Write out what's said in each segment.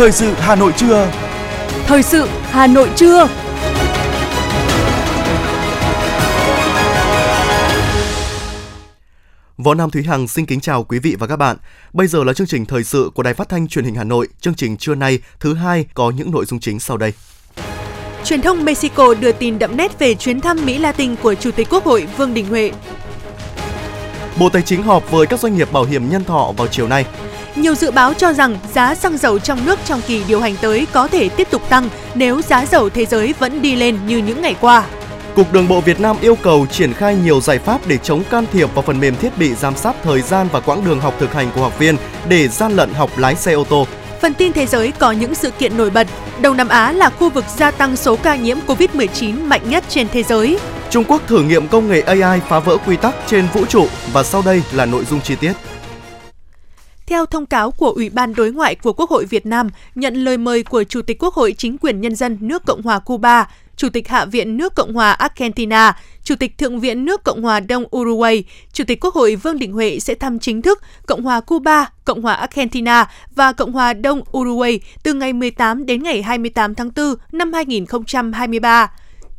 Thời sự Hà Nội trưa. Thời sự Hà Nội trưa. Võ Nam Thúy Hằng xin kính chào quý vị và các bạn. Bây giờ là chương trình thời sự của Đài Phát thanh Truyền hình Hà Nội. Chương trình trưa nay thứ hai có những nội dung chính sau đây. Truyền thông Mexico đưa tin đậm nét về chuyến thăm Mỹ Latin của Chủ tịch Quốc hội Vương Đình Huệ. Bộ Tài chính họp với các doanh nghiệp bảo hiểm nhân thọ vào chiều nay. Nhiều dự báo cho rằng giá xăng dầu trong nước trong kỳ điều hành tới có thể tiếp tục tăng nếu giá dầu thế giới vẫn đi lên như những ngày qua. Cục Đường bộ Việt Nam yêu cầu triển khai nhiều giải pháp để chống can thiệp vào phần mềm thiết bị giám sát thời gian và quãng đường học thực hành của học viên để gian lận học lái xe ô tô. Phần tin thế giới có những sự kiện nổi bật. Đông Nam Á là khu vực gia tăng số ca nhiễm COVID-19 mạnh nhất trên thế giới. Trung Quốc thử nghiệm công nghệ AI phá vỡ quy tắc trên vũ trụ và sau đây là nội dung chi tiết. Theo thông cáo của Ủy ban Đối ngoại của Quốc hội Việt Nam, nhận lời mời của Chủ tịch Quốc hội Chính quyền Nhân dân nước Cộng hòa Cuba, Chủ tịch Hạ viện nước Cộng hòa Argentina, Chủ tịch Thượng viện nước Cộng hòa Đông Uruguay, Chủ tịch Quốc hội Vương Đình Huệ sẽ thăm chính thức Cộng hòa Cuba, Cộng hòa Argentina và Cộng hòa Đông Uruguay từ ngày 18 đến ngày 28 tháng 4 năm 2023.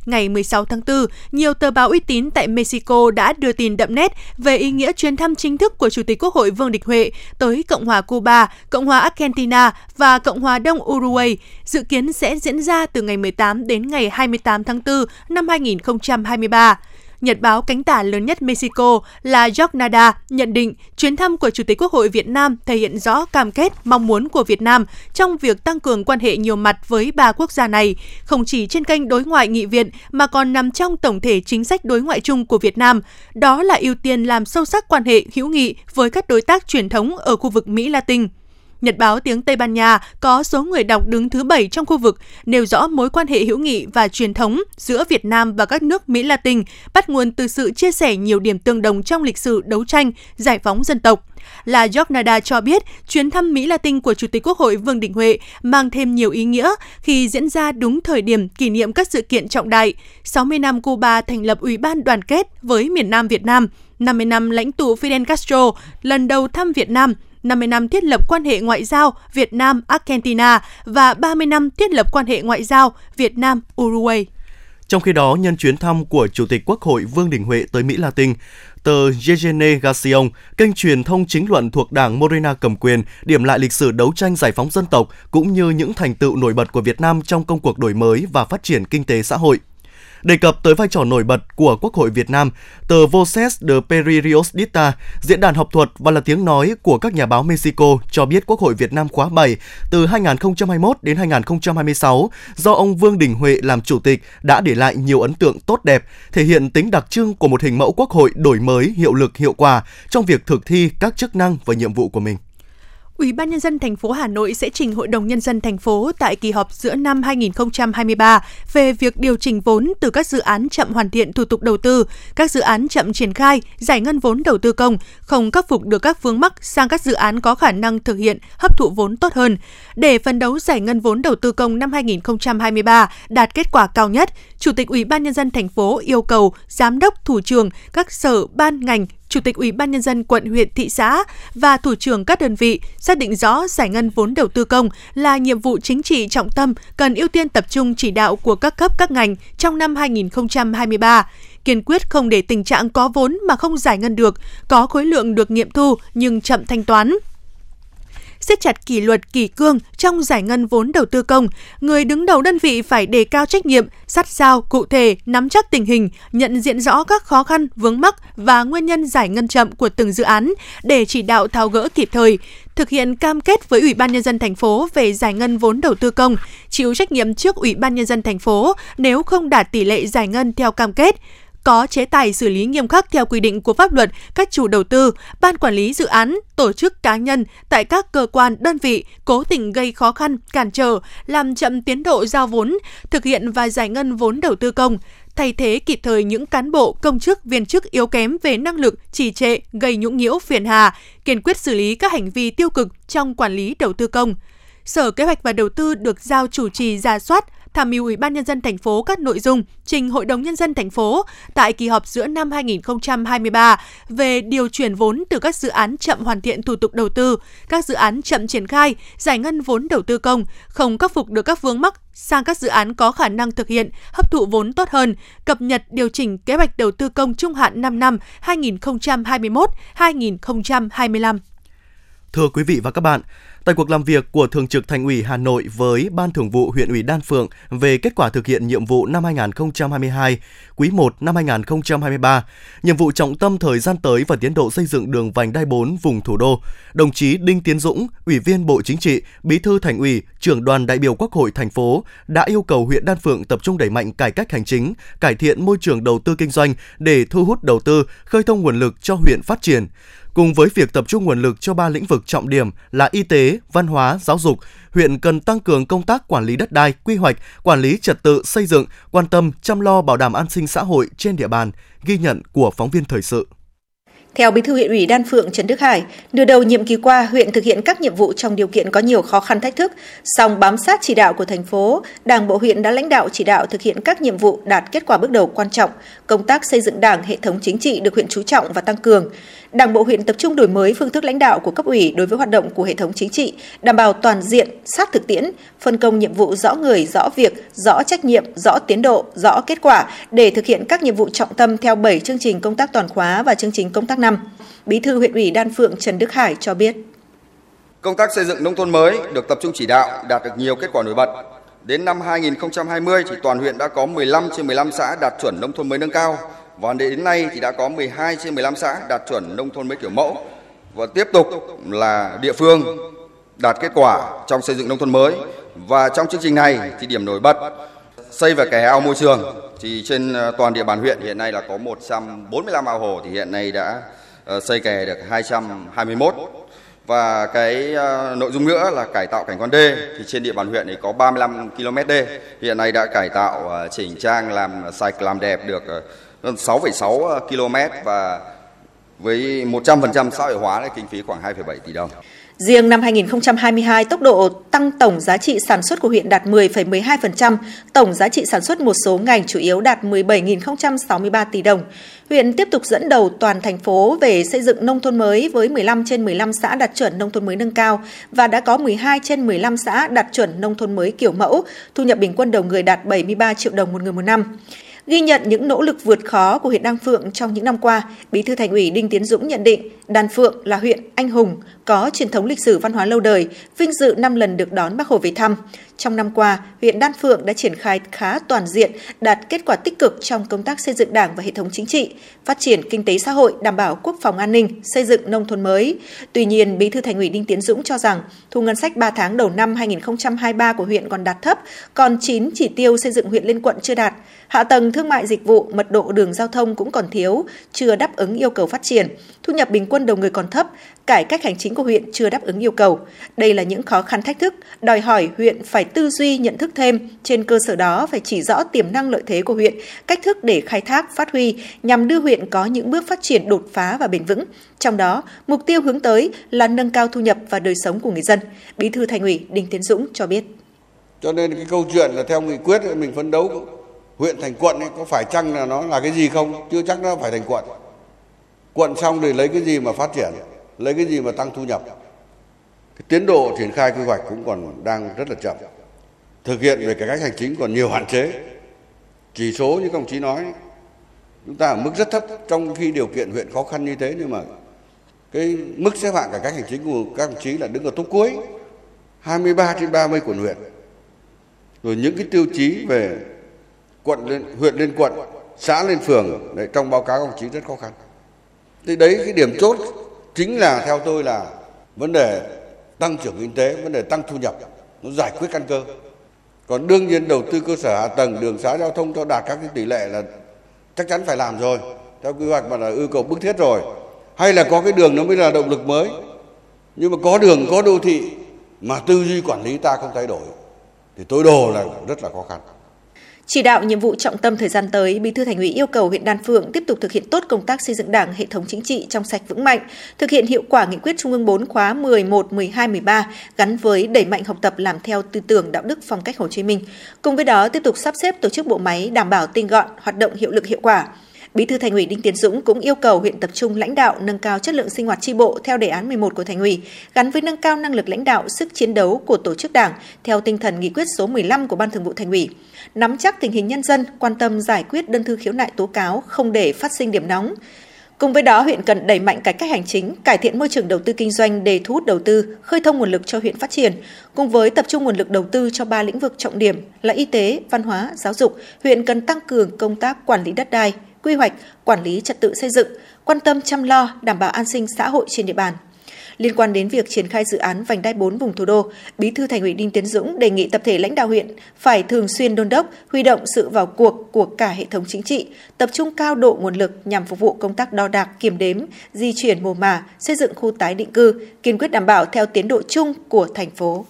Ngày 16 tháng 4, nhiều tờ báo uy tín tại Mexico đã đưa tin đậm nét về ý nghĩa chuyến thăm chính thức của Chủ tịch Quốc hội Vương Đình Huệ tới Cộng hòa Cuba, Cộng hòa Argentina và Cộng hòa Đông Uruguay, dự kiến sẽ diễn ra từ ngày 18 đến ngày 28 tháng 4 năm 2023. Nhật báo cánh tả lớn nhất Mexico là Jornada nhận định chuyến thăm của Chủ tịch Quốc hội Việt Nam thể hiện rõ cam kết mong muốn của Việt Nam trong việc tăng cường quan hệ nhiều mặt với ba quốc gia này, không chỉ trên kênh đối ngoại nghị viện mà còn nằm trong tổng thể chính sách đối ngoại chung của Việt Nam. Đó là ưu tiên làm sâu sắc quan hệ hữu nghị với các đối tác truyền thống ở khu vực Mỹ Latin. Nhật báo tiếng Tây Ban Nha có số người đọc đứng thứ bảy trong khu vực, nêu rõ mối quan hệ hữu nghị và truyền thống giữa Việt Nam và các nước Mỹ Latin bắt nguồn từ sự chia sẻ nhiều điểm tương đồng trong lịch sử đấu tranh, giải phóng dân tộc. Là Jornada cho biết, chuyến thăm Mỹ Latin của Chủ tịch Quốc hội Vương Đình Huệ mang thêm nhiều ý nghĩa khi diễn ra đúng thời điểm kỷ niệm các sự kiện trọng đại. 60 năm Cuba thành lập Ủy ban đoàn kết với miền Nam Việt Nam, 50 năm lãnh tụ Fidel Castro lần đầu thăm Việt Nam, 50 năm thiết lập quan hệ ngoại giao Việt Nam-Argentina và 30 năm thiết lập quan hệ ngoại giao Việt Nam-Uruguay. Trong khi đó, nhân chuyến thăm của Chủ tịch Quốc hội Vương Đình Huệ tới Mỹ Latin, tờ Generacion, kênh truyền thông chính luận thuộc Đảng Morena cầm quyền, điểm lại lịch sử đấu tranh giải phóng dân tộc cũng như những thành tựu nổi bật của Việt Nam trong công cuộc đổi mới và phát triển kinh tế xã hội. Đề cập tới vai trò nổi bật của Quốc hội Việt Nam, tờ Voces de Periodista, diễn đàn học thuật và là tiếng nói của các nhà báo Mexico cho biết Quốc hội Việt Nam khóa 7 từ 2021 đến 2026 do ông Vương Đình Huệ làm chủ tịch đã để lại nhiều ấn tượng tốt đẹp, thể hiện tính đặc trưng của một hình mẫu Quốc hội đổi mới, hiệu lực, hiệu quả trong việc thực thi các chức năng và nhiệm vụ của mình. Ủy ban nhân dân thành phố Hà Nội sẽ trình Hội đồng nhân dân thành phố tại kỳ họp giữa năm 2023 về việc điều chỉnh vốn từ các dự án chậm hoàn thiện thủ tục đầu tư, các dự án chậm triển khai, giải ngân vốn đầu tư công, không khắc phục được các vướng mắc sang các dự án có khả năng thực hiện hấp thụ vốn tốt hơn. Để phấn đấu giải ngân vốn đầu tư công năm 2023 đạt kết quả cao nhất, Chủ tịch Ủy ban nhân dân thành phố yêu cầu giám đốc, thủ trưởng các sở, ban ngành Chủ tịch Ủy ban nhân dân quận, huyện, thị xã và thủ trưởng các đơn vị xác định rõ giải ngân vốn đầu tư công là nhiệm vụ chính trị trọng tâm cần ưu tiên tập trung chỉ đạo của các cấp các ngành trong năm 2023 kiên quyết không để tình trạng có vốn mà không giải ngân được, có khối lượng được nghiệm thu nhưng chậm thanh toán, siết chặt kỷ luật kỷ cương trong giải ngân vốn đầu tư công, người đứng đầu đơn vị phải đề cao trách nhiệm, sát sao, cụ thể, nắm chắc tình hình, nhận diện rõ các khó khăn, vướng mắc và nguyên nhân giải ngân chậm của từng dự án để chỉ đạo tháo gỡ kịp thời, thực hiện cam kết với Ủy ban nhân dân thành phố về giải ngân vốn đầu tư công, chịu trách nhiệm trước Ủy ban nhân dân thành phố nếu không đạt tỷ lệ giải ngân theo cam kết có chế tài xử lý nghiêm khắc theo quy định của pháp luật các chủ đầu tư, ban quản lý dự án, tổ chức cá nhân tại các cơ quan, đơn vị cố tình gây khó khăn, cản trở, làm chậm tiến độ giao vốn, thực hiện và giải ngân vốn đầu tư công, thay thế kịp thời những cán bộ, công chức, viên chức yếu kém về năng lực, trì trệ, gây nhũng nhiễu phiền hà, kiên quyết xử lý các hành vi tiêu cực trong quản lý đầu tư công. Sở Kế hoạch và Đầu tư được giao chủ trì ra soát, tham mưu Ủy ban nhân dân thành phố các nội dung trình Hội đồng nhân dân thành phố tại kỳ họp giữa năm 2023 về điều chuyển vốn từ các dự án chậm hoàn thiện thủ tục đầu tư, các dự án chậm triển khai, giải ngân vốn đầu tư công, không khắc phục được các vướng mắc sang các dự án có khả năng thực hiện, hấp thụ vốn tốt hơn, cập nhật điều chỉnh kế hoạch đầu tư công trung hạn 5 năm 2021-2025. Thưa quý vị và các bạn, Tại cuộc làm việc của Thường trực Thành ủy Hà Nội với Ban Thường vụ huyện ủy Đan Phượng về kết quả thực hiện nhiệm vụ năm 2022, quý 1 năm 2023, nhiệm vụ trọng tâm thời gian tới và tiến độ xây dựng đường vành đai 4 vùng thủ đô, đồng chí Đinh Tiến Dũng, Ủy viên Bộ Chính trị, Bí thư Thành ủy, trưởng đoàn đại biểu Quốc hội thành phố đã yêu cầu huyện Đan Phượng tập trung đẩy mạnh cải cách hành chính, cải thiện môi trường đầu tư kinh doanh để thu hút đầu tư, khơi thông nguồn lực cho huyện phát triển. Cùng với việc tập trung nguồn lực cho ba lĩnh vực trọng điểm là y tế, văn hóa, giáo dục, huyện cần tăng cường công tác quản lý đất đai, quy hoạch, quản lý trật tự xây dựng, quan tâm chăm lo bảo đảm an sinh xã hội trên địa bàn, ghi nhận của phóng viên thời sự. Theo Bí thư huyện ủy Đan Phượng Trần Đức Hải, nửa đầu nhiệm kỳ qua, huyện thực hiện các nhiệm vụ trong điều kiện có nhiều khó khăn thách thức, song bám sát chỉ đạo của thành phố, Đảng bộ huyện đã lãnh đạo chỉ đạo thực hiện các nhiệm vụ đạt kết quả bước đầu quan trọng, công tác xây dựng Đảng, hệ thống chính trị được huyện chú trọng và tăng cường. Đảng bộ huyện tập trung đổi mới phương thức lãnh đạo của cấp ủy đối với hoạt động của hệ thống chính trị, đảm bảo toàn diện, sát thực tiễn, phân công nhiệm vụ rõ người, rõ việc, rõ trách nhiệm, rõ tiến độ, rõ kết quả để thực hiện các nhiệm vụ trọng tâm theo 7 chương trình công tác toàn khóa và chương trình công tác năm. Bí thư huyện ủy Đan Phượng Trần Đức Hải cho biết. Công tác xây dựng nông thôn mới được tập trung chỉ đạo đạt được nhiều kết quả nổi bật. Đến năm 2020 thì toàn huyện đã có 15 trên 15 xã đạt chuẩn nông thôn mới nâng cao, và đến nay thì đã có 12 trên 15 xã đạt chuẩn nông thôn mới kiểu mẫu và tiếp tục là địa phương đạt kết quả trong xây dựng nông thôn mới và trong chương trình này thì điểm nổi bật xây và kè ao môi trường. Thì trên ờ, toàn địa bàn huyện hiện nay là có 145 ao hồ thì hiện nay đã ờ, xây kè được 221 và cái ờ, nội dung nữa là cải tạo cảnh quan đê. Thì trên địa bàn huyện thì có 35 km đê. Hiện nay đã cải tạo chỉnh trang làm sạch làm đẹp được 6,6 km và với 100% xã hội hóa là kinh phí khoảng 2,7 tỷ đồng. Riêng năm 2022, tốc độ tăng tổng giá trị sản xuất của huyện đạt 10,12%, tổng giá trị sản xuất một số ngành chủ yếu đạt 17.063 tỷ đồng. Huyện tiếp tục dẫn đầu toàn thành phố về xây dựng nông thôn mới với 15 trên 15 xã đạt chuẩn nông thôn mới nâng cao và đã có 12 trên 15 xã đạt chuẩn nông thôn mới kiểu mẫu, thu nhập bình quân đầu người đạt 73 triệu đồng một người một năm. Ghi nhận những nỗ lực vượt khó của huyện Đan Phượng trong những năm qua, Bí thư Thành ủy Đinh Tiến Dũng nhận định Đan Phượng là huyện anh hùng, có truyền thống lịch sử văn hóa lâu đời, vinh dự 5 lần được đón Bác Hồ về thăm. Trong năm qua, huyện Đan Phượng đã triển khai khá toàn diện, đạt kết quả tích cực trong công tác xây dựng Đảng và hệ thống chính trị, phát triển kinh tế xã hội, đảm bảo quốc phòng an ninh, xây dựng nông thôn mới. Tuy nhiên, Bí thư Thành ủy Đinh Tiến Dũng cho rằng thu ngân sách 3 tháng đầu năm 2023 của huyện còn đạt thấp, còn 9 chỉ tiêu xây dựng huyện lên quận chưa đạt. Hạ tầng thương mại dịch vụ, mật độ đường giao thông cũng còn thiếu, chưa đáp ứng yêu cầu phát triển. Thu nhập bình quân đầu người còn thấp, cải cách hành chính của huyện chưa đáp ứng yêu cầu. Đây là những khó khăn thách thức, đòi hỏi huyện phải tư duy nhận thức thêm, trên cơ sở đó phải chỉ rõ tiềm năng lợi thế của huyện, cách thức để khai thác, phát huy nhằm đưa huyện có những bước phát triển đột phá và bền vững. Trong đó, mục tiêu hướng tới là nâng cao thu nhập và đời sống của người dân. Bí thư Thành ủy Đinh Tiến Dũng cho biết. Cho nên cái câu chuyện là theo nghị quyết mình phấn đấu huyện thành quận ấy, có phải chăng là nó là cái gì không? Chưa chắc nó phải thành quận. Quận xong thì lấy cái gì mà phát triển? Lấy cái gì mà tăng thu nhập? Cái tiến độ triển khai quy hoạch cũng còn đang rất là chậm. Thực hiện về cải cách hành chính còn nhiều hạn chế. Chỉ số như các đồng chí nói chúng ta ở mức rất thấp trong khi điều kiện huyện khó khăn như thế nhưng mà cái mức xếp hạng cải cách hành chính của các đồng chí là đứng ở top cuối 23 trên 30 quận huyện. Rồi những cái tiêu chí về quận lên huyện lên quận xã lên phường đấy, trong báo cáo công đồng chí rất khó khăn. Thì đấy cái điểm chốt chính là theo tôi là vấn đề tăng trưởng kinh tế, vấn đề tăng thu nhập, nó giải quyết căn cơ. Còn đương nhiên đầu tư cơ sở hạ tầng, đường xá giao thông cho đạt các cái tỷ lệ là chắc chắn phải làm rồi, theo quy hoạch mà là yêu cầu bức thiết rồi. Hay là có cái đường nó mới là động lực mới. Nhưng mà có đường, có đô thị mà tư duy quản lý ta không thay đổi thì tối đồ là rất là khó khăn. Chỉ đạo nhiệm vụ trọng tâm thời gian tới, Bí thư Thành ủy yêu cầu huyện Đan Phượng tiếp tục thực hiện tốt công tác xây dựng Đảng, hệ thống chính trị trong sạch vững mạnh, thực hiện hiệu quả nghị quyết Trung ương 4 khóa 11, 12, 13 gắn với đẩy mạnh học tập làm theo tư tưởng đạo đức phong cách Hồ Chí Minh. Cùng với đó tiếp tục sắp xếp tổ chức bộ máy đảm bảo tinh gọn, hoạt động hiệu lực hiệu quả. Bí thư Thành ủy Đinh Tiến Dũng cũng yêu cầu huyện tập trung lãnh đạo nâng cao chất lượng sinh hoạt tri bộ theo đề án 11 của Thành ủy, gắn với nâng cao năng lực lãnh đạo, sức chiến đấu của tổ chức Đảng theo tinh thần nghị quyết số 15 của Ban Thường vụ Thành ủy. Nắm chắc tình hình nhân dân, quan tâm giải quyết đơn thư khiếu nại tố cáo, không để phát sinh điểm nóng. Cùng với đó, huyện cần đẩy mạnh cải cách hành chính, cải thiện môi trường đầu tư kinh doanh để thu hút đầu tư, khơi thông nguồn lực cho huyện phát triển. Cùng với tập trung nguồn lực đầu tư cho ba lĩnh vực trọng điểm là y tế, văn hóa, giáo dục, huyện cần tăng cường công tác quản lý đất đai, quy hoạch, quản lý trật tự xây dựng, quan tâm chăm lo, đảm bảo an sinh xã hội trên địa bàn. Liên quan đến việc triển khai dự án vành đai 4 vùng thủ đô, Bí thư Thành ủy Đinh Tiến Dũng đề nghị tập thể lãnh đạo huyện phải thường xuyên đôn đốc, huy động sự vào cuộc của cả hệ thống chính trị, tập trung cao độ nguồn lực nhằm phục vụ công tác đo đạc, kiểm đếm, di chuyển mồ mả, xây dựng khu tái định cư, kiên quyết đảm bảo theo tiến độ chung của thành phố.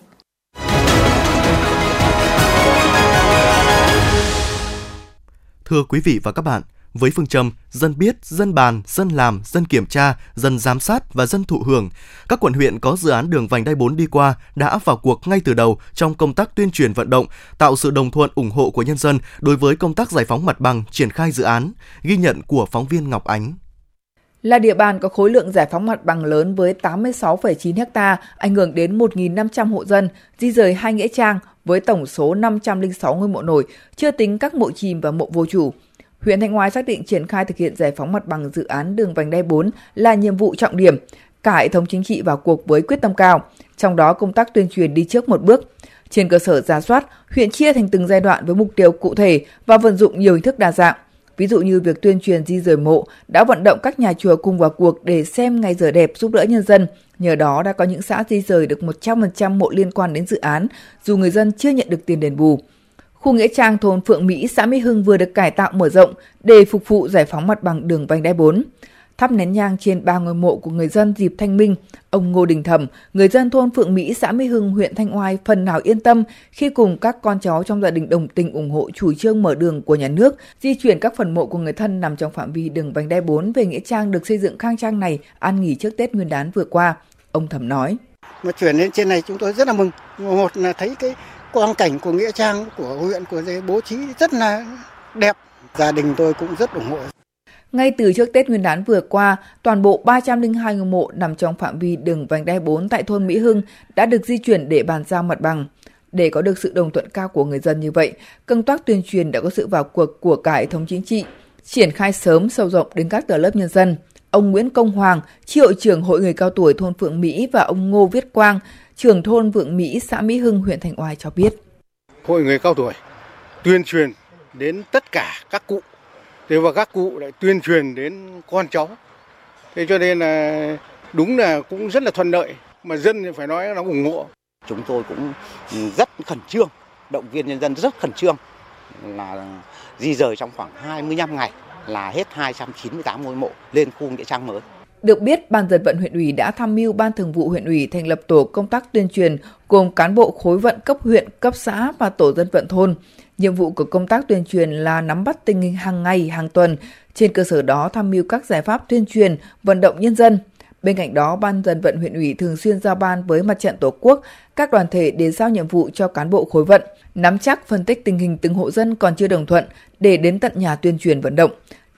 Thưa quý vị và các bạn, với phương châm dân biết, dân bàn, dân làm, dân kiểm tra, dân giám sát và dân thụ hưởng. Các quận huyện có dự án đường vành đai 4 đi qua đã vào cuộc ngay từ đầu trong công tác tuyên truyền vận động, tạo sự đồng thuận ủng hộ của nhân dân đối với công tác giải phóng mặt bằng, triển khai dự án, ghi nhận của phóng viên Ngọc Ánh là địa bàn có khối lượng giải phóng mặt bằng lớn với 86,9 ha, ảnh hưởng đến 1.500 hộ dân, di rời hai nghĩa trang với tổng số 506 ngôi mộ nổi, chưa tính các mộ chìm và mộ vô chủ. Huyện Thanh Hóa xác định triển khai thực hiện giải phóng mặt bằng dự án đường vành đai 4 là nhiệm vụ trọng điểm. Cả hệ thống chính trị vào cuộc với quyết tâm cao, trong đó công tác tuyên truyền đi trước một bước. Trên cơ sở giả soát, huyện chia thành từng giai đoạn với mục tiêu cụ thể và vận dụng nhiều hình thức đa dạng. Ví dụ như việc tuyên truyền di rời mộ đã vận động các nhà chùa cùng vào cuộc để xem ngày giờ đẹp giúp đỡ nhân dân. Nhờ đó đã có những xã di rời được 100% mộ liên quan đến dự án, dù người dân chưa nhận được tiền đền bù. Khu nghĩa trang thôn Phượng Mỹ, xã Mỹ Hưng vừa được cải tạo mở rộng để phục vụ giải phóng mặt bằng đường vành đai 4. Thắp nén nhang trên ba ngôi mộ của người dân dịp thanh minh, ông Ngô Đình Thẩm, người dân thôn Phượng Mỹ, xã Mỹ Hưng, huyện Thanh Oai phần nào yên tâm khi cùng các con cháu trong gia đình đồng tình ủng hộ chủ trương mở đường của nhà nước, di chuyển các phần mộ của người thân nằm trong phạm vi đường vành đai 4 về nghĩa trang được xây dựng khang trang này an nghỉ trước Tết Nguyên đán vừa qua. Ông Thẩm nói. Mà chuyển lên trên này chúng tôi rất là mừng. Một là thấy cái quang cảnh của nghĩa trang của huyện của dây bố trí rất là đẹp gia đình tôi cũng rất ủng hộ ngay từ trước Tết Nguyên đán vừa qua, toàn bộ 302 ngôi mộ nằm trong phạm vi đường vành đai 4 tại thôn Mỹ Hưng đã được di chuyển để bàn giao mặt bằng. Để có được sự đồng thuận cao của người dân như vậy, công tác tuyên truyền đã có sự vào cuộc của cả hệ thống chính trị, triển khai sớm sâu rộng đến các tầng lớp nhân dân. Ông Nguyễn Công Hoàng, tri hội trưởng Hội người cao tuổi thôn Phượng Mỹ và ông Ngô Viết Quang, trưởng thôn Vượng Mỹ, xã Mỹ Hưng, huyện Thành Oai cho biết. Hội người cao tuổi tuyên truyền đến tất cả các cụ, thế và các cụ lại tuyên truyền đến con cháu. Thế cho nên là đúng là cũng rất là thuận lợi, mà dân thì phải nói là ủng hộ. Chúng tôi cũng rất khẩn trương, động viên nhân dân rất khẩn trương là di rời trong khoảng 25 ngày là hết 298 ngôi mộ lên khu nghĩa trang mới. Được biết, Ban dân vận huyện ủy đã tham mưu Ban thường vụ huyện ủy thành lập tổ công tác tuyên truyền gồm cán bộ khối vận cấp huyện, cấp xã và tổ dân vận thôn. Nhiệm vụ của công tác tuyên truyền là nắm bắt tình hình hàng ngày, hàng tuần, trên cơ sở đó tham mưu các giải pháp tuyên truyền, vận động nhân dân. Bên cạnh đó, Ban dân vận huyện ủy thường xuyên giao ban với mặt trận Tổ quốc, các đoàn thể để giao nhiệm vụ cho cán bộ khối vận, nắm chắc phân tích tình hình từng hộ dân còn chưa đồng thuận để đến tận nhà tuyên truyền vận động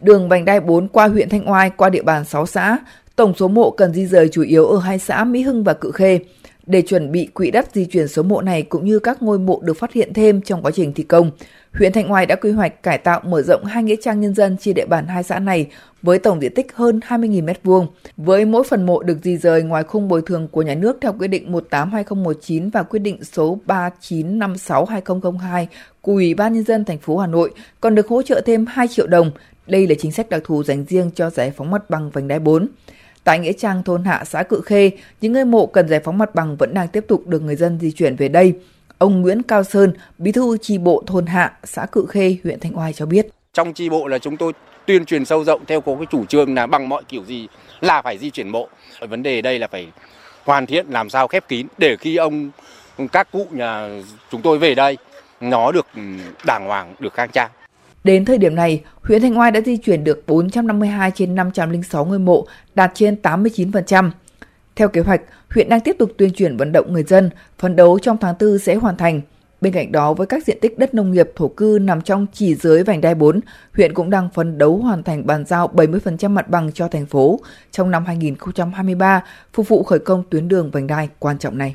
đường vành đai 4 qua huyện Thanh Oai qua địa bàn 6 xã, tổng số mộ cần di rời chủ yếu ở hai xã Mỹ Hưng và Cự Khê. Để chuẩn bị quỹ đất di chuyển số mộ này cũng như các ngôi mộ được phát hiện thêm trong quá trình thi công, huyện Thanh Oai đã quy hoạch cải tạo mở rộng hai nghĩa trang nhân dân trên địa bàn hai xã này với tổng diện tích hơn 20.000 m2. Với mỗi phần mộ được di rời ngoài khung bồi thường của nhà nước theo quyết định 182019 và quyết định số 39562002 của Ủy ban nhân dân thành phố Hà Nội còn được hỗ trợ thêm 2 triệu đồng đây là chính sách đặc thù dành riêng cho giải phóng mặt bằng vành đai 4. Tại Nghĩa Trang thôn Hạ xã Cự Khê, những ngôi mộ cần giải phóng mặt bằng vẫn đang tiếp tục được người dân di chuyển về đây. Ông Nguyễn Cao Sơn, bí thư chi bộ thôn Hạ, xã Cự Khê, huyện Thanh Oai cho biết. Trong chi bộ là chúng tôi tuyên truyền sâu rộng theo có cái chủ trương là bằng mọi kiểu gì là phải di chuyển mộ. Vấn đề đây là phải hoàn thiện làm sao khép kín để khi ông các cụ nhà chúng tôi về đây nó được ừ, đàng hoàng, được khang trang. Đến thời điểm này, huyện Thanh Oai đã di chuyển được 452 trên 506 ngôi mộ, đạt trên 89%. Theo kế hoạch, huyện đang tiếp tục tuyên truyền vận động người dân, phấn đấu trong tháng 4 sẽ hoàn thành. Bên cạnh đó, với các diện tích đất nông nghiệp thổ cư nằm trong chỉ dưới vành đai 4, huyện cũng đang phấn đấu hoàn thành bàn giao 70% mặt bằng cho thành phố trong năm 2023, phục vụ khởi công tuyến đường vành đai quan trọng này.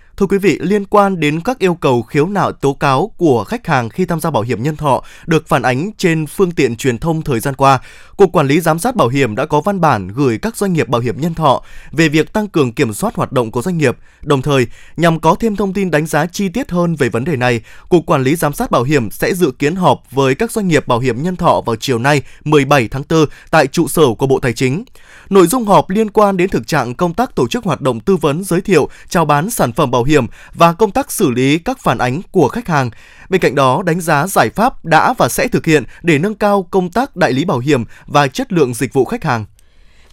Thưa quý vị, liên quan đến các yêu cầu khiếu nại tố cáo của khách hàng khi tham gia bảo hiểm nhân thọ được phản ánh trên phương tiện truyền thông thời gian qua, Cục Quản lý Giám sát Bảo hiểm đã có văn bản gửi các doanh nghiệp bảo hiểm nhân thọ về việc tăng cường kiểm soát hoạt động của doanh nghiệp. Đồng thời, nhằm có thêm thông tin đánh giá chi tiết hơn về vấn đề này, Cục Quản lý Giám sát Bảo hiểm sẽ dự kiến họp với các doanh nghiệp bảo hiểm nhân thọ vào chiều nay 17 tháng 4 tại trụ sở của Bộ Tài chính. Nội dung họp liên quan đến thực trạng công tác tổ chức hoạt động tư vấn giới thiệu, chào bán sản phẩm bảo hiểm và công tác xử lý các phản ánh của khách hàng. Bên cạnh đó, đánh giá giải pháp đã và sẽ thực hiện để nâng cao công tác đại lý bảo hiểm và chất lượng dịch vụ khách hàng.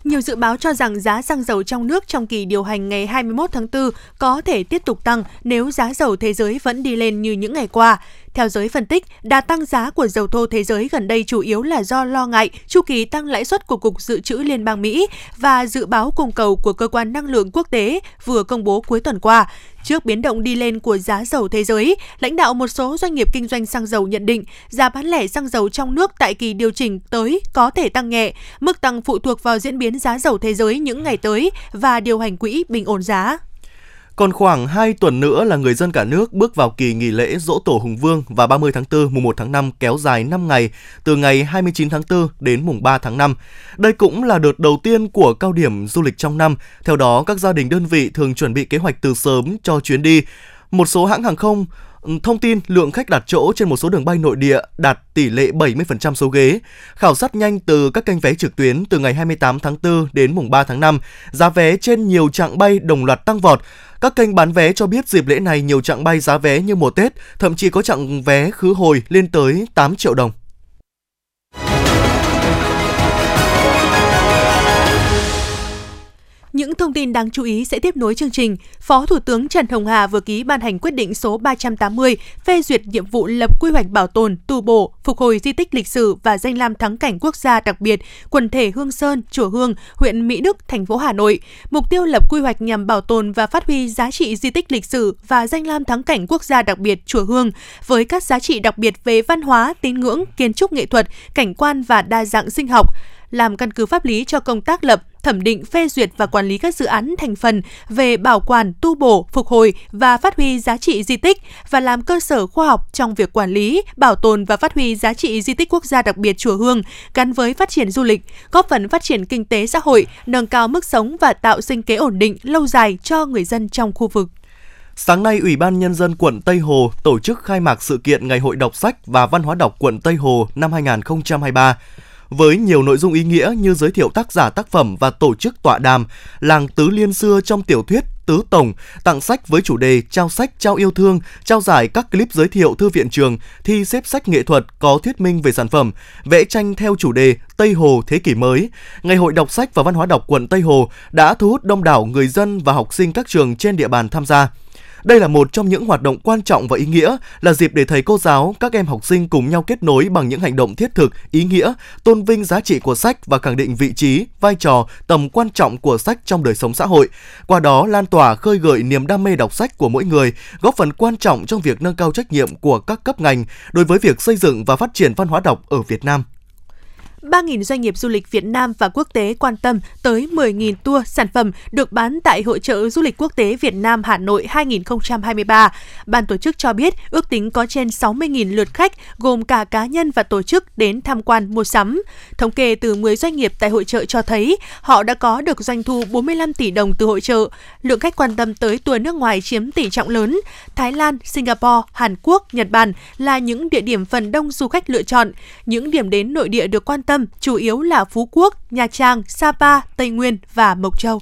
Nhiều dự báo cho rằng giá xăng dầu trong nước trong kỳ điều hành ngày 21 tháng 4 có thể tiếp tục tăng nếu giá dầu thế giới vẫn đi lên như những ngày qua. Theo giới phân tích, đà tăng giá của dầu thô thế giới gần đây chủ yếu là do lo ngại chu kỳ tăng lãi suất của Cục Dự trữ Liên bang Mỹ và dự báo cung cầu của Cơ quan Năng lượng Quốc tế vừa công bố cuối tuần qua. Trước biến động đi lên của giá dầu thế giới, lãnh đạo một số doanh nghiệp kinh doanh xăng dầu nhận định giá bán lẻ xăng dầu trong nước tại kỳ điều chỉnh tới có thể tăng nhẹ, mức tăng phụ thuộc vào diễn biến giá dầu thế giới những ngày tới và điều hành quỹ bình ổn giá. Còn khoảng 2 tuần nữa là người dân cả nước bước vào kỳ nghỉ lễ Dỗ Tổ Hùng Vương và 30 tháng 4 mùng 1 tháng 5 kéo dài 5 ngày, từ ngày 29 tháng 4 đến mùng 3 tháng 5. Đây cũng là đợt đầu tiên của cao điểm du lịch trong năm. Theo đó, các gia đình đơn vị thường chuẩn bị kế hoạch từ sớm cho chuyến đi. Một số hãng hàng không Thông tin lượng khách đặt chỗ trên một số đường bay nội địa đạt tỷ lệ 70% số ghế. Khảo sát nhanh từ các kênh vé trực tuyến từ ngày 28 tháng 4 đến mùng 3 tháng 5, giá vé trên nhiều trạng bay đồng loạt tăng vọt. Các kênh bán vé cho biết dịp lễ này nhiều trạng bay giá vé như mùa Tết, thậm chí có trạng vé khứ hồi lên tới 8 triệu đồng. Những thông tin đáng chú ý sẽ tiếp nối chương trình. Phó Thủ tướng Trần Hồng Hà vừa ký ban hành quyết định số 380 phê duyệt nhiệm vụ lập quy hoạch bảo tồn, tu bổ, phục hồi di tích lịch sử và danh lam thắng cảnh quốc gia đặc biệt quần thể Hương Sơn, Chùa Hương, huyện Mỹ Đức, thành phố Hà Nội. Mục tiêu lập quy hoạch nhằm bảo tồn và phát huy giá trị di tích lịch sử và danh lam thắng cảnh quốc gia đặc biệt Chùa Hương với các giá trị đặc biệt về văn hóa, tín ngưỡng, kiến trúc nghệ thuật, cảnh quan và đa dạng sinh học làm căn cứ pháp lý cho công tác lập, thẩm định, phê duyệt và quản lý các dự án thành phần về bảo quản, tu bổ, phục hồi và phát huy giá trị di tích và làm cơ sở khoa học trong việc quản lý, bảo tồn và phát huy giá trị di tích quốc gia đặc biệt Chùa Hương gắn với phát triển du lịch, góp phần phát triển kinh tế xã hội, nâng cao mức sống và tạo sinh kế ổn định lâu dài cho người dân trong khu vực. Sáng nay, Ủy ban Nhân dân quận Tây Hồ tổ chức khai mạc sự kiện Ngày hội đọc sách và văn hóa đọc quận Tây Hồ năm 2023 với nhiều nội dung ý nghĩa như giới thiệu tác giả tác phẩm và tổ chức tọa đàm, làng tứ liên xưa trong tiểu thuyết tứ tổng, tặng sách với chủ đề trao sách trao yêu thương, trao giải các clip giới thiệu thư viện trường, thi xếp sách nghệ thuật có thuyết minh về sản phẩm, vẽ tranh theo chủ đề Tây Hồ thế kỷ mới. Ngày hội đọc sách và văn hóa đọc quận Tây Hồ đã thu hút đông đảo người dân và học sinh các trường trên địa bàn tham gia. Đây là một trong những hoạt động quan trọng và ý nghĩa, là dịp để thầy cô giáo, các em học sinh cùng nhau kết nối bằng những hành động thiết thực, ý nghĩa, tôn vinh giá trị của sách và khẳng định vị trí, vai trò, tầm quan trọng của sách trong đời sống xã hội. Qua đó lan tỏa khơi gợi niềm đam mê đọc sách của mỗi người, góp phần quan trọng trong việc nâng cao trách nhiệm của các cấp ngành đối với việc xây dựng và phát triển văn hóa đọc ở Việt Nam. 3.000 doanh nghiệp du lịch Việt Nam và quốc tế quan tâm tới 10.000 tour sản phẩm được bán tại Hội trợ Du lịch Quốc tế Việt Nam Hà Nội 2023. Ban tổ chức cho biết ước tính có trên 60.000 lượt khách gồm cả cá nhân và tổ chức đến tham quan mua sắm. Thống kê từ 10 doanh nghiệp tại hội trợ cho thấy họ đã có được doanh thu 45 tỷ đồng từ hội trợ. Lượng khách quan tâm tới tour nước ngoài chiếm tỷ trọng lớn. Thái Lan, Singapore, Hàn Quốc, Nhật Bản là những địa điểm phần đông du khách lựa chọn. Những điểm đến nội địa được quan tâm chủ yếu là Phú Quốc, Nha Trang, Sapa, Tây Nguyên và Mộc Châu.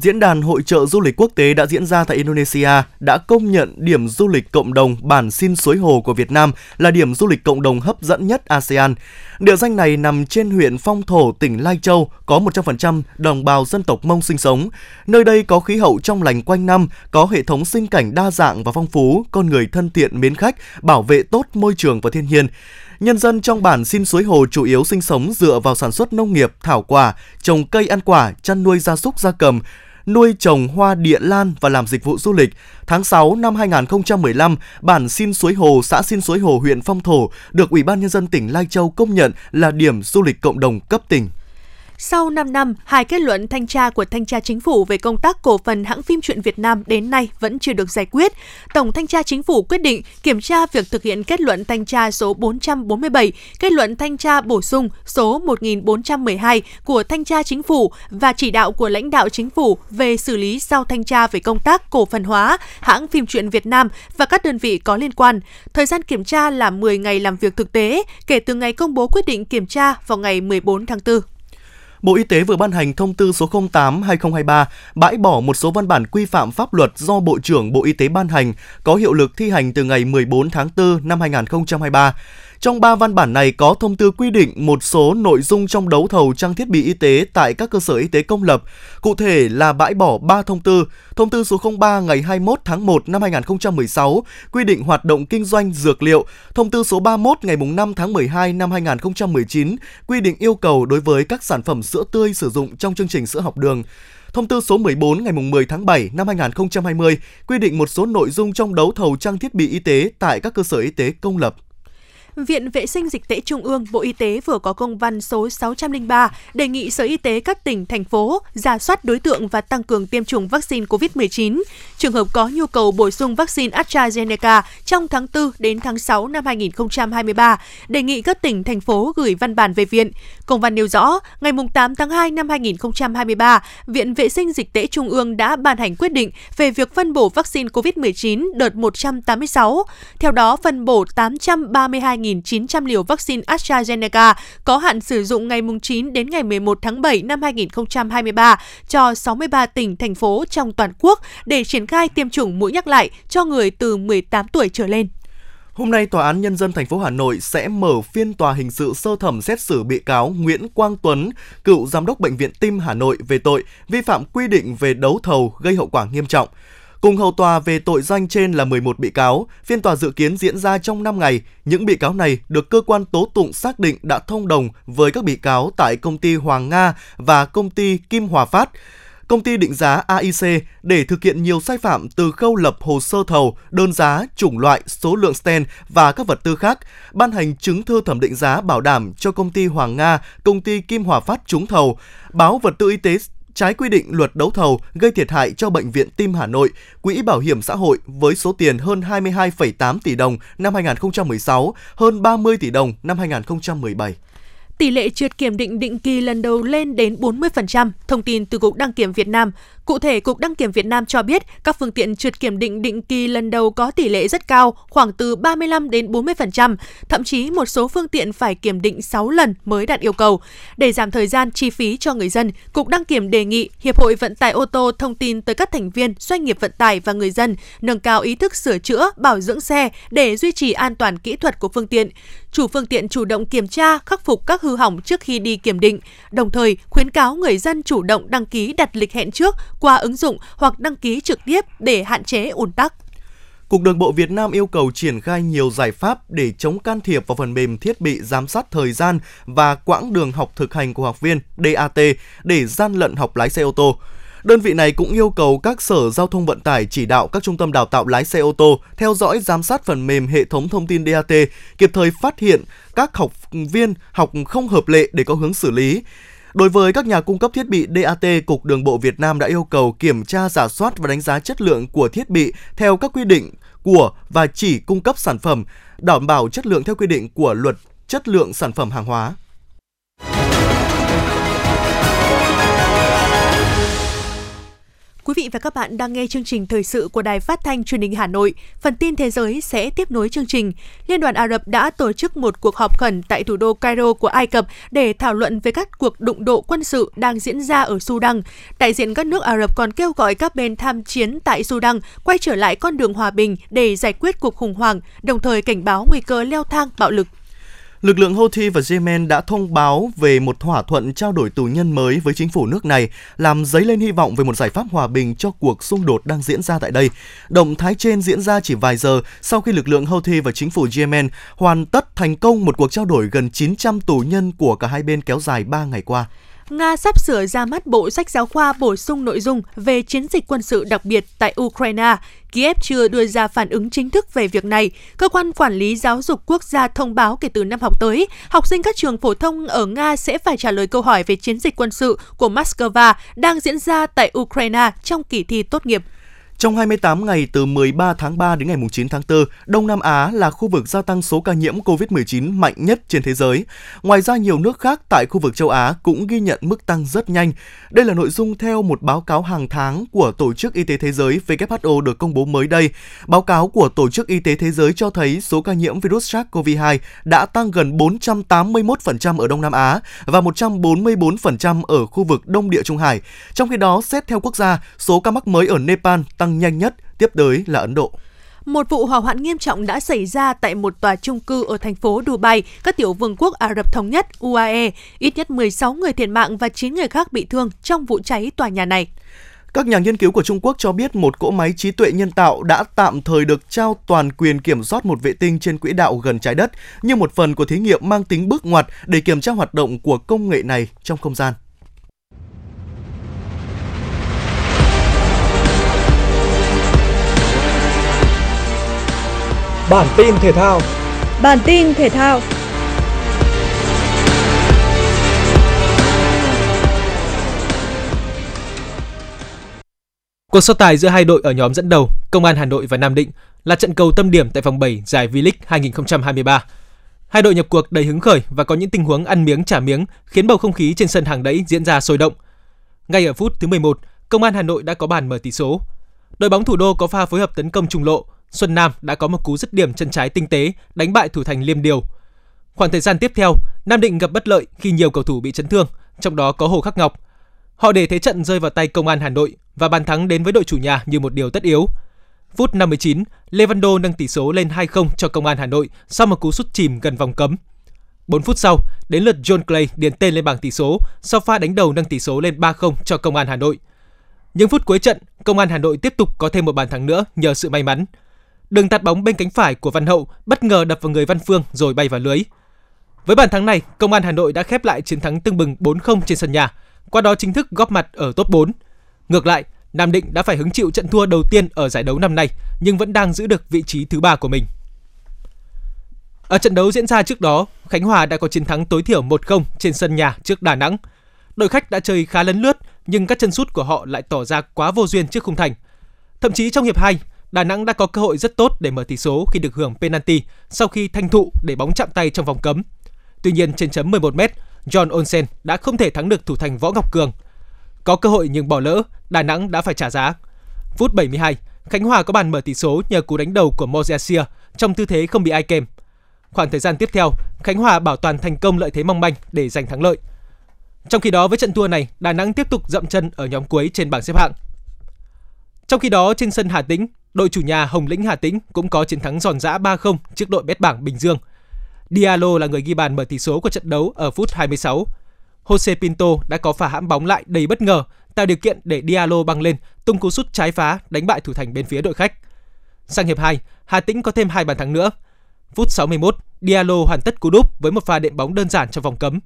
Diễn đàn Hội trợ Du lịch Quốc tế đã diễn ra tại Indonesia đã công nhận điểm du lịch cộng đồng bản Xin Suối Hồ của Việt Nam là điểm du lịch cộng đồng hấp dẫn nhất ASEAN. Địa danh này nằm trên huyện Phong Thổ, tỉnh Lai Châu, có 100% đồng bào dân tộc Mông sinh sống. Nơi đây có khí hậu trong lành quanh năm, có hệ thống sinh cảnh đa dạng và phong phú, con người thân thiện mến khách, bảo vệ tốt môi trường và thiên nhiên. Nhân dân trong bản Xin Suối Hồ chủ yếu sinh sống dựa vào sản xuất nông nghiệp, thảo quả, trồng cây ăn quả, chăn nuôi gia súc gia cầm, nuôi trồng hoa địa lan và làm dịch vụ du lịch. Tháng 6 năm 2015, bản Xin Suối Hồ, xã Xin Suối Hồ, huyện Phong Thổ được Ủy ban Nhân dân tỉnh Lai Châu công nhận là điểm du lịch cộng đồng cấp tỉnh. Sau 5 năm, hai kết luận thanh tra của thanh tra chính phủ về công tác cổ phần hãng phim truyện Việt Nam đến nay vẫn chưa được giải quyết. Tổng thanh tra chính phủ quyết định kiểm tra việc thực hiện kết luận thanh tra số 447, kết luận thanh tra bổ sung số 1412 của thanh tra chính phủ và chỉ đạo của lãnh đạo chính phủ về xử lý sau thanh tra về công tác cổ phần hóa hãng phim truyện Việt Nam và các đơn vị có liên quan. Thời gian kiểm tra là 10 ngày làm việc thực tế kể từ ngày công bố quyết định kiểm tra vào ngày 14 tháng 4. Bộ Y tế vừa ban hành thông tư số 08/2023 bãi bỏ một số văn bản quy phạm pháp luật do Bộ trưởng Bộ Y tế ban hành, có hiệu lực thi hành từ ngày 14 tháng 4 năm 2023. Trong 3 văn bản này có thông tư quy định một số nội dung trong đấu thầu trang thiết bị y tế tại các cơ sở y tế công lập, cụ thể là bãi bỏ 3 thông tư. Thông tư số 03 ngày 21 tháng 1 năm 2016 quy định hoạt động kinh doanh dược liệu, thông tư số 31 ngày 5 tháng 12 năm 2019 quy định yêu cầu đối với các sản phẩm sữa tươi sử dụng trong chương trình sữa học đường. Thông tư số 14 ngày 10 tháng 7 năm 2020 quy định một số nội dung trong đấu thầu trang thiết bị y tế tại các cơ sở y tế công lập. Viện Vệ sinh Dịch tễ Trung ương, Bộ Y tế vừa có công văn số 603 đề nghị Sở Y tế các tỉnh, thành phố ra soát đối tượng và tăng cường tiêm chủng vaccine COVID-19. Trường hợp có nhu cầu bổ sung vaccine AstraZeneca trong tháng 4 đến tháng 6 năm 2023, đề nghị các tỉnh, thành phố gửi văn bản về viện. Công văn nêu rõ, ngày 8 tháng 2 năm 2023, Viện Vệ sinh Dịch tễ Trung ương đã ban hành quyết định về việc phân bổ vaccine COVID-19 đợt 186. Theo đó, phân bổ 832 1.900 liều vaccine AstraZeneca có hạn sử dụng ngày 9 đến ngày 11 tháng 7 năm 2023 cho 63 tỉnh, thành phố trong toàn quốc để triển khai tiêm chủng mũi nhắc lại cho người từ 18 tuổi trở lên. Hôm nay, Tòa án Nhân dân thành phố Hà Nội sẽ mở phiên tòa hình sự sơ thẩm xét xử bị cáo Nguyễn Quang Tuấn, cựu giám đốc Bệnh viện Tim Hà Nội về tội vi phạm quy định về đấu thầu gây hậu quả nghiêm trọng. Cùng hầu tòa về tội danh trên là 11 bị cáo, phiên tòa dự kiến diễn ra trong 5 ngày. Những bị cáo này được cơ quan tố tụng xác định đã thông đồng với các bị cáo tại công ty Hoàng Nga và công ty Kim Hòa Phát công ty định giá AIC để thực hiện nhiều sai phạm từ khâu lập hồ sơ thầu, đơn giá, chủng loại, số lượng stand và các vật tư khác, ban hành chứng thư thẩm định giá bảo đảm cho công ty Hoàng Nga, công ty Kim Hòa Phát trúng thầu, báo vật tư y tế trái quy định luật đấu thầu gây thiệt hại cho Bệnh viện Tim Hà Nội, Quỹ Bảo hiểm xã hội với số tiền hơn 22,8 tỷ đồng năm 2016, hơn 30 tỷ đồng năm 2017 tỷ lệ trượt kiểm định định kỳ lần đầu lên đến 40%, thông tin từ Cục Đăng kiểm Việt Nam. Cụ thể, Cục Đăng kiểm Việt Nam cho biết các phương tiện trượt kiểm định định kỳ lần đầu có tỷ lệ rất cao, khoảng từ 35 đến 40%, thậm chí một số phương tiện phải kiểm định 6 lần mới đạt yêu cầu. Để giảm thời gian chi phí cho người dân, Cục Đăng kiểm đề nghị Hiệp hội Vận tải ô tô thông tin tới các thành viên, doanh nghiệp vận tải và người dân nâng cao ý thức sửa chữa, bảo dưỡng xe để duy trì an toàn kỹ thuật của phương tiện. Chủ phương tiện chủ động kiểm tra, khắc phục các hư hỏng trước khi đi kiểm định, đồng thời khuyến cáo người dân chủ động đăng ký đặt lịch hẹn trước qua ứng dụng hoặc đăng ký trực tiếp để hạn chế ùn tắc. Cục Đường bộ Việt Nam yêu cầu triển khai nhiều giải pháp để chống can thiệp vào phần mềm thiết bị giám sát thời gian và quãng đường học thực hành của học viên DAT để gian lận học lái xe ô tô. Đơn vị này cũng yêu cầu các sở giao thông vận tải chỉ đạo các trung tâm đào tạo lái xe ô tô theo dõi giám sát phần mềm hệ thống thông tin DAT, kịp thời phát hiện các học viên học không hợp lệ để có hướng xử lý. Đối với các nhà cung cấp thiết bị DAT, Cục Đường bộ Việt Nam đã yêu cầu kiểm tra, giả soát và đánh giá chất lượng của thiết bị theo các quy định của và chỉ cung cấp sản phẩm, đảm bảo chất lượng theo quy định của luật chất lượng sản phẩm hàng hóa. Quý vị và các bạn đang nghe chương trình thời sự của Đài Phát thanh Truyền hình Hà Nội. Phần tin thế giới sẽ tiếp nối chương trình. Liên đoàn Ả Rập đã tổ chức một cuộc họp khẩn tại thủ đô Cairo của Ai Cập để thảo luận về các cuộc đụng độ quân sự đang diễn ra ở Sudan. Đại diện các nước Ả Rập còn kêu gọi các bên tham chiến tại Sudan quay trở lại con đường hòa bình để giải quyết cuộc khủng hoảng, đồng thời cảnh báo nguy cơ leo thang bạo lực Lực lượng Houthi và Yemen đã thông báo về một thỏa thuận trao đổi tù nhân mới với chính phủ nước này, làm dấy lên hy vọng về một giải pháp hòa bình cho cuộc xung đột đang diễn ra tại đây. Động thái trên diễn ra chỉ vài giờ sau khi lực lượng Houthi và chính phủ Yemen hoàn tất thành công một cuộc trao đổi gần 900 tù nhân của cả hai bên kéo dài 3 ngày qua. Nga sắp sửa ra mắt bộ sách giáo khoa bổ sung nội dung về chiến dịch quân sự đặc biệt tại Ukraine. Kiev chưa đưa ra phản ứng chính thức về việc này. Cơ quan quản lý giáo dục quốc gia thông báo kể từ năm học tới, học sinh các trường phổ thông ở Nga sẽ phải trả lời câu hỏi về chiến dịch quân sự của Moscow đang diễn ra tại Ukraine trong kỳ thi tốt nghiệp. Trong 28 ngày từ 13 tháng 3 đến ngày 9 tháng 4, Đông Nam Á là khu vực gia tăng số ca nhiễm COVID-19 mạnh nhất trên thế giới. Ngoài ra, nhiều nước khác tại khu vực châu Á cũng ghi nhận mức tăng rất nhanh. Đây là nội dung theo một báo cáo hàng tháng của Tổ chức Y tế Thế giới WHO được công bố mới đây. Báo cáo của Tổ chức Y tế Thế giới cho thấy số ca nhiễm virus SARS-CoV-2 đã tăng gần 481% ở Đông Nam Á và 144% ở khu vực Đông Địa Trung Hải. Trong khi đó, xét theo quốc gia, số ca mắc mới ở Nepal tăng tăng nhanh nhất, tiếp tới là Ấn Độ. Một vụ hỏa hoạn nghiêm trọng đã xảy ra tại một tòa trung cư ở thành phố Dubai, các tiểu vương quốc Ả Rập Thống Nhất UAE. Ít nhất 16 người thiệt mạng và 9 người khác bị thương trong vụ cháy tòa nhà này. Các nhà nghiên cứu của Trung Quốc cho biết một cỗ máy trí tuệ nhân tạo đã tạm thời được trao toàn quyền kiểm soát một vệ tinh trên quỹ đạo gần trái đất như một phần của thí nghiệm mang tính bước ngoặt để kiểm tra hoạt động của công nghệ này trong không gian. Bản tin thể thao. Bản tin thể thao. Cuộc so tài giữa hai đội ở nhóm dẫn đầu, Công an Hà Nội và Nam Định là trận cầu tâm điểm tại vòng 7 giải V-League 2023. Hai đội nhập cuộc đầy hứng khởi và có những tình huống ăn miếng trả miếng khiến bầu không khí trên sân hàng đẫy diễn ra sôi động. Ngay ở phút thứ 11, Công an Hà Nội đã có bàn mở tỷ số. Đội bóng thủ đô có pha phối hợp tấn công trùng lộ, Xuân Nam đã có một cú dứt điểm chân trái tinh tế, đánh bại thủ thành Liêm Điều. Khoảng thời gian tiếp theo, Nam Định gặp bất lợi khi nhiều cầu thủ bị chấn thương, trong đó có Hồ Khắc Ngọc. Họ để thế trận rơi vào tay công an Hà Nội và bàn thắng đến với đội chủ nhà như một điều tất yếu. Phút 59, Levando nâng tỷ số lên 2-0 cho công an Hà Nội sau một cú sút chìm gần vòng cấm. 4 phút sau, đến lượt John Clay điền tên lên bảng tỷ số sau pha đánh đầu nâng tỷ số lên 3-0 cho công an Hà Nội. Những phút cuối trận, công an Hà Nội tiếp tục có thêm một bàn thắng nữa nhờ sự may mắn. Đường tạt bóng bên cánh phải của Văn Hậu bất ngờ đập vào người Văn Phương rồi bay vào lưới. Với bàn thắng này, Công an Hà Nội đã khép lại chiến thắng tương bừng 4-0 trên sân nhà, qua đó chính thức góp mặt ở top 4. Ngược lại, Nam Định đã phải hứng chịu trận thua đầu tiên ở giải đấu năm nay nhưng vẫn đang giữ được vị trí thứ ba của mình. Ở trận đấu diễn ra trước đó, Khánh Hòa đã có chiến thắng tối thiểu 1-0 trên sân nhà trước Đà Nẵng. Đội khách đã chơi khá lấn lướt nhưng các chân sút của họ lại tỏ ra quá vô duyên trước khung thành. Thậm chí trong hiệp 2, Đà Nẵng đã có cơ hội rất tốt để mở tỷ số khi được hưởng penalty sau khi thanh thụ để bóng chạm tay trong vòng cấm. Tuy nhiên trên chấm 11m, John Olsen đã không thể thắng được thủ thành Võ Ngọc Cường. Có cơ hội nhưng bỏ lỡ, Đà Nẵng đã phải trả giá. Phút 72, Khánh Hòa có bàn mở tỷ số nhờ cú đánh đầu của Mozesia trong tư thế không bị ai kèm. Khoảng thời gian tiếp theo, Khánh Hòa bảo toàn thành công lợi thế mong manh để giành thắng lợi. Trong khi đó với trận thua này, Đà Nẵng tiếp tục dậm chân ở nhóm cuối trên bảng xếp hạng. Trong khi đó trên sân Hà Tĩnh, đội chủ nhà Hồng Lĩnh Hà Tĩnh cũng có chiến thắng giòn giã 3-0 trước đội bét bảng Bình Dương. Diallo là người ghi bàn mở tỷ số của trận đấu ở phút 26. Jose Pinto đã có pha hãm bóng lại đầy bất ngờ, tạo điều kiện để Diallo băng lên, tung cú sút trái phá đánh bại thủ thành bên phía đội khách. Sang hiệp 2, Hà Tĩnh có thêm hai bàn thắng nữa. Phút 61, Diallo hoàn tất cú đúp với một pha đệm bóng đơn giản trong vòng cấm.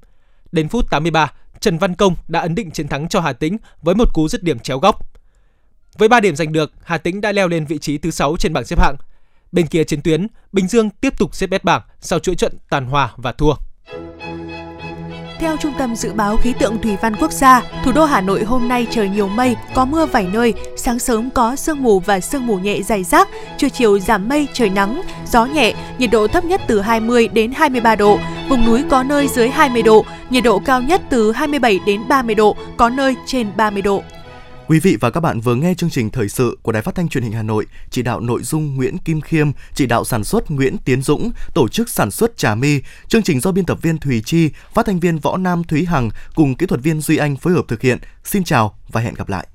Đến phút 83, Trần Văn Công đã ấn định chiến thắng cho Hà Tĩnh với một cú dứt điểm chéo góc. Với 3 điểm giành được, Hà Tĩnh đã leo lên vị trí thứ 6 trên bảng xếp hạng. Bên kia chiến tuyến, Bình Dương tiếp tục xếp bét bảng sau chuỗi trận tàn hòa và thua. Theo Trung tâm Dự báo Khí tượng Thủy văn Quốc gia, thủ đô Hà Nội hôm nay trời nhiều mây, có mưa vài nơi, sáng sớm có sương mù và sương mù nhẹ dày rác, trưa chiều giảm mây, trời nắng, gió nhẹ, nhiệt độ thấp nhất từ 20 đến 23 độ, vùng núi có nơi dưới 20 độ, nhiệt độ cao nhất từ 27 đến 30 độ, có nơi trên 30 độ. Quý vị và các bạn vừa nghe chương trình thời sự của Đài Phát thanh Truyền hình Hà Nội, chỉ đạo nội dung Nguyễn Kim Khiêm, chỉ đạo sản xuất Nguyễn Tiến Dũng, tổ chức sản xuất Trà Mi. Chương trình do biên tập viên Thùy Chi, phát thanh viên Võ Nam Thúy Hằng cùng kỹ thuật viên Duy Anh phối hợp thực hiện. Xin chào và hẹn gặp lại.